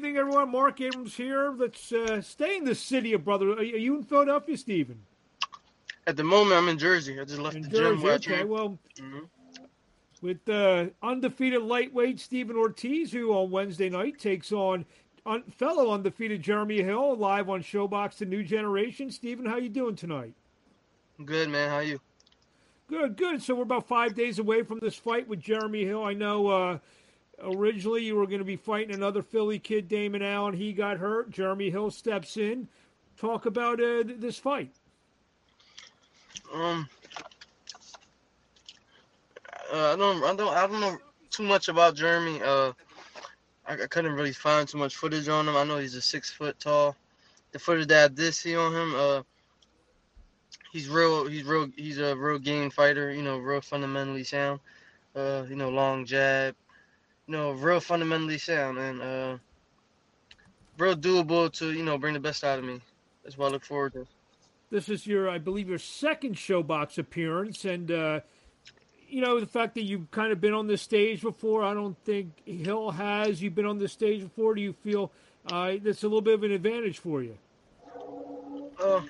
evening, everyone. Marc Abrams here. Let's uh, stay in the city of brother. Are you in Philadelphia, Steven? At the moment, I'm in Jersey. I just left In the Jersey. gym. Okay. Well, Mhm. with uh, undefeated lightweight Steven Ortiz, who on Wednesday night takes on un- fellow undefeated Jeremy Hill, live on ShoBox The New Generation. Steven, how you doing tonight? Good man. How you? Good, good. So we're about five days away from this fight with Jeremy Hill. I know uh, originally you were going to be fighting another Philly kid, Damon Allen. He got hurt. Jeremy Hill steps in. Talk about uh, th- this fight. Um, uh, I don't, I don't, I don't know too much about Jeremy. Uh, I, I couldn't really find too much footage on him. I know he's a six foot tall. The footage that I did see on him, uh, he's real, he's real, he's a real game fighter. You know, real fundamentally sound. Uh, you know, long jab. You know, real fundamentally sound and uh, real doable to you know bring the best out of me. That's what I look forward to. This is your, I believe, your second ShoBox appearance, and uh, you know the fact that you've kind of been on this stage before. I don't think Hill has. You've been on this stage before. Do you feel uh, that's a little bit of an advantage for you? Uh,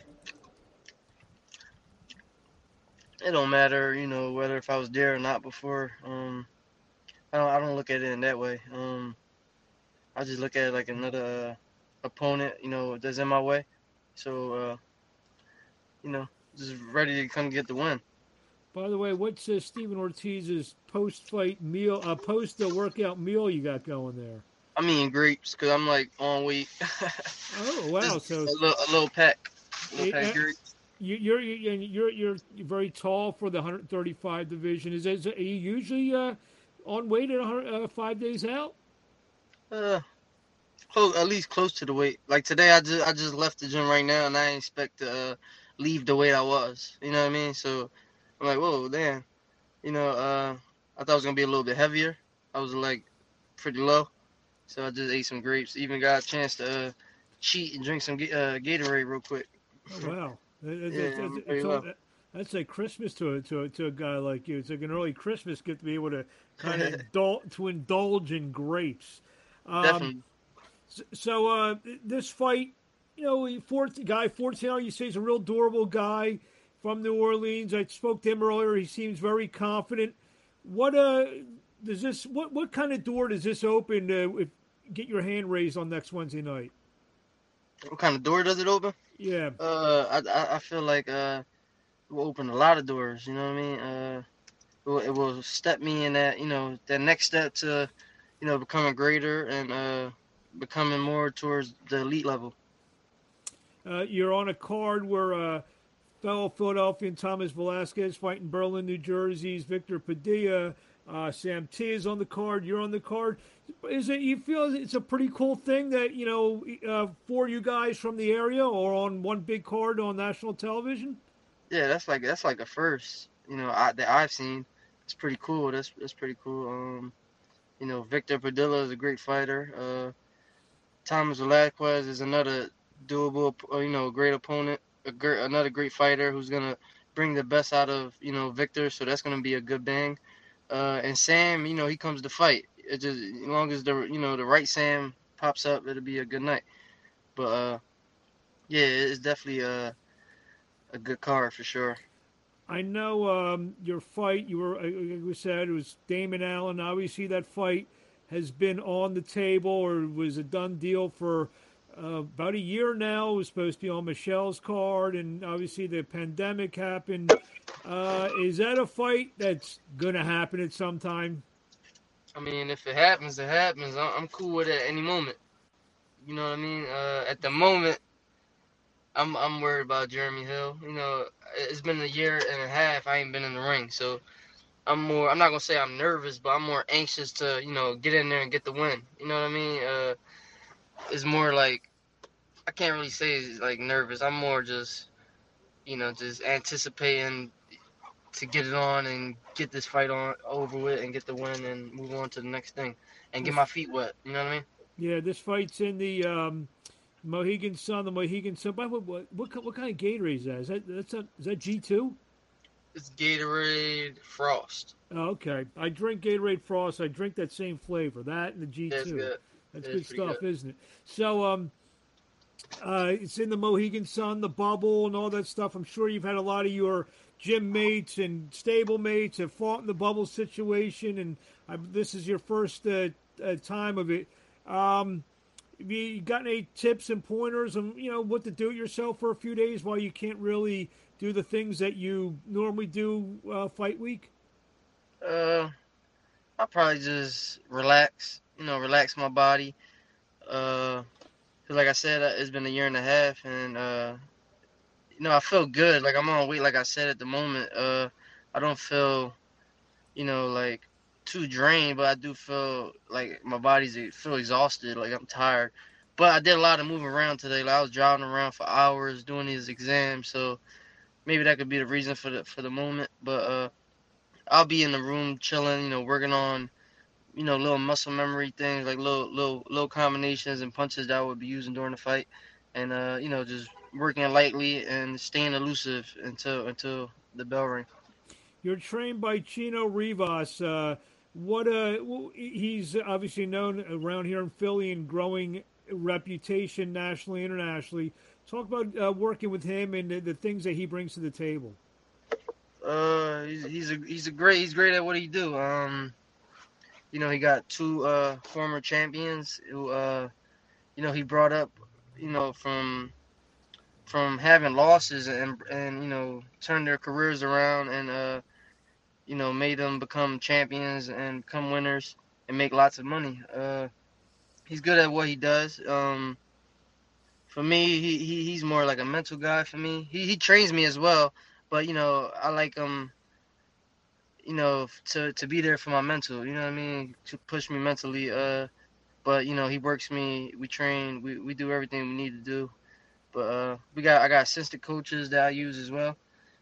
it don't matter, you know, whether if I was there or not before. Um, I don't, I don't look at it in that way. Um, I just look at it like another uh, opponent, you know, that's in my way. So, uh, you know, just ready to come get the win. By the way, what's uh, Steven Ortiz's post-fight meal, uh, post-workout meal you got going there? I'm eating grapes because I'm like on weight. Oh wow! Just So a little, a little pack, a little pack uh, grapes. you, you're you're you're you're very tall for the 135 division. Is, is are you usually uh, on weight at uh, five days out? Uh, close, at least close to the weight. Like today, I just I just left the gym right now, and I didn't expect to uh, leave the weight I was. You know what I mean? So I'm like, whoa, damn. You know, uh, I thought it was gonna be a little bit heavier. I was like pretty low, so I just ate some grapes. Even got a chance to uh, cheat and drink some uh, Gatorade real quick. Oh, wow, Yeah, that's- I'm that's- it's that's like Christmas to a, to a, to a guy like you. It's like an early Christmas get to be able to kind of indul- to indulge in grapes. Um, Definitely. s- So uh, this fight, you know, he- 14, guy 14, you say he's a real durable guy from New Orleans. I spoke to him earlier. He seems very confident. What uh does this? What what kind of door does this open to if, get your hand raised on next Wednesday night? What kind of door does it open? Yeah, Uh, I, I, feel like uh, will open a lot of doors. You know what I mean? Uh, it will, it will step me in that, you know, that next step to, you know, becoming greater and uh, becoming more towards the elite level. uh, you're on a card where uh, fellow Philadelphian Thomas Velasquez fighting Berlin, New Jersey's Victor Padilla. Uh, Sam Teah is on the card. You're on the card. Is it you feel it's a pretty cool thing that you know uh, for you guys from the area or on one big card on national television? Yeah, that's like that's like a first, you know, I, that I've seen. It's pretty cool. That's that's pretty cool. Um, you know, Victor Padilla is a great fighter. Uh, Thomas Velasquez is another doable, uh, you know, great opponent. A another great fighter who's gonna bring the best out of you know Victor. So that's gonna be a good bang. Uh, and Sam, you know, he comes to fight. It just as long as the you know the right Sam pops up, it'll be a good night. But uh, yeah, it's definitely a a good car for sure. I know um, your fight. You were, like we said, it was Damon Allen. Obviously, that fight has been on the table or was a done deal for uh, about a year now. It was supposed to be on Michelle's card, and obviously the pandemic happened. Uh, is that a fight that's going to happen at some time? I mean, if it happens, it happens. I'm cool with it at any moment. You know what I mean? Uh, at the moment, I'm I'm worried about Jeremy Hill. You know, it's been a year and a half. I ain't been in the ring, so I'm more. I'm not gonna say I'm nervous, but I'm more anxious to you know get in there and get the win. You know what I mean? Uh, it's more like I can't really say it's like nervous. I'm more just you know just anticipating to get it on and get this fight on over with and get the win and move on to the next thing and get my feet wet. You know what I mean? Yeah, this fight's in the um, Mohegan Sun. The Mohegan Sun. By the way, what, what, what kind of Gatorade is that? Is that that's a, is that G two? It's Gatorade Frost. Oh, okay. I drink Gatorade Frost. I drink that same flavor, that and the G2. That's good. That's good stuff, good. isn't it? So, um, uh, it's in the Mohegan Sun, the bubble, and all that stuff. I'm sure you've had a lot of your gym mates and stable mates have fought in the bubble situation, and I, this is your first uh, uh, time of it. Um, have you got any tips and pointers on you know what to do yourself for a few days while you can't really do the things that you normally do uh, fight week? Uh, I'll probably just relax. You know, relax my body. Uh, like I said, uh, it's been a year and a half, and uh, you know, I feel good. Like I'm on weight. Like I said at the moment, uh, I don't feel, you know, like too drained, but I do feel like my body's feel exhausted. Like I'm tired. But I did a lot of moving around today. Like I was driving around for hours doing these exams, so maybe that could be the reason for the for the moment. But uh, I'll be in the room chilling, you know, working on, you know, little muscle memory things like little little little combinations and punches that I would be using during the fight, and uh, you know, just working lightly and staying elusive until until the bell ring. You're trained by Chino Rivas. Uh, what uh, well, he's obviously known around here in Philly and growing reputation nationally, internationally. Talk about uh, working with him and the, the things that he brings to the table. Uh, he's, he's a he's a great he's great at what he do. Um, you know, he got two uh former champions who uh, you know, he brought up, you know, from from having losses and and you know turned their careers around and uh, you know, made them become champions and become winners and make lots of money. Uh, he's good at what he does. Um, for me, he, he he's more like a mental guy for me. He he trains me as well but you know I like him you know to to be there for my mental you know what I mean to push me mentally uh but you know he works me we train we, we do everything we need to do but uh we got I got assistant coaches that I use as well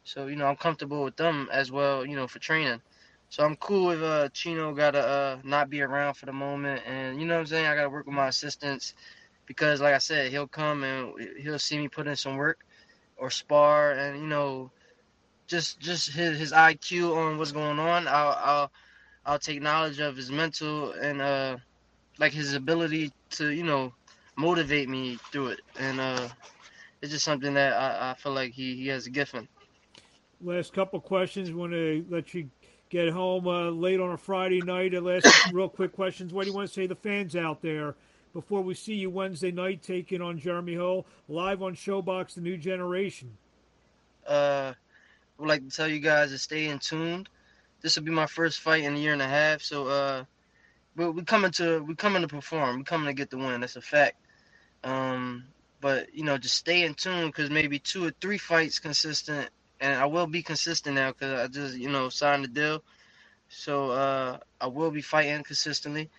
so you know I'm comfortable with them as well you know for training so I'm cool if uh Chino gotta uh not be around for the moment and you know what I'm saying I gotta work with my assistants because like I said he'll come and he'll see me put in some work or spar and you know just just his, his IQ on what's going on. I'll I'll I'll take knowledge of his mental and uh like his ability to you know motivate me through it, and uh it's just something that I, I feel like he, he has a gift in. Last couple questions. Want to let you get home uh, late on a Friday night. Uh, last real quick questions. What do you want to say to the fans out there before we see you Wednesday night taking on Jeremy Hill live on ShoBox The New Generation? Uh, I would like to tell you guys to stay in tuned. This will be my first fight in a year and a half, so uh, we we coming to we coming to perform. We coming to get the win. That's a fact. Um, but you know, just stay in tune because maybe two or three fights consistent, and I will be consistent now because I just you know signed the deal. So uh, I will be fighting consistently.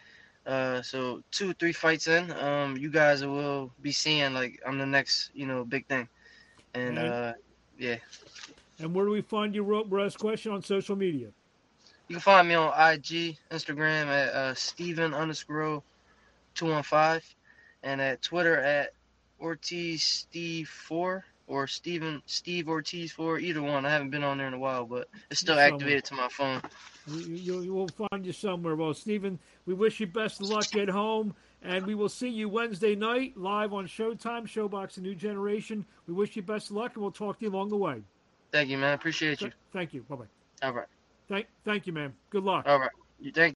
Uh, so two three fights in, um, you guys will be seeing like I'm the next you know big thing, and Right. uh, yeah. And where do we find you, Russ? Question on social media. You can find me on IG, Instagram at uh, Steven underscore two one five, and at Twitter at Ortiz Steve four or Steven Steve Ortiz for Either one. I haven't been on there in a while, but it's still Somewhere. activated to my phone. You, you, will find you somewhere. Well, Steven, we wish you best of luck at home, and we will see you Wednesday night live on Showtime, ShoBox, A New Generation. We wish you best of luck, and we'll talk to you along the way. Thank you, man. Appreciate you. Th- Thank you. Bye bye. All right. Thank, thank you, man. Good luck. All right. You thank.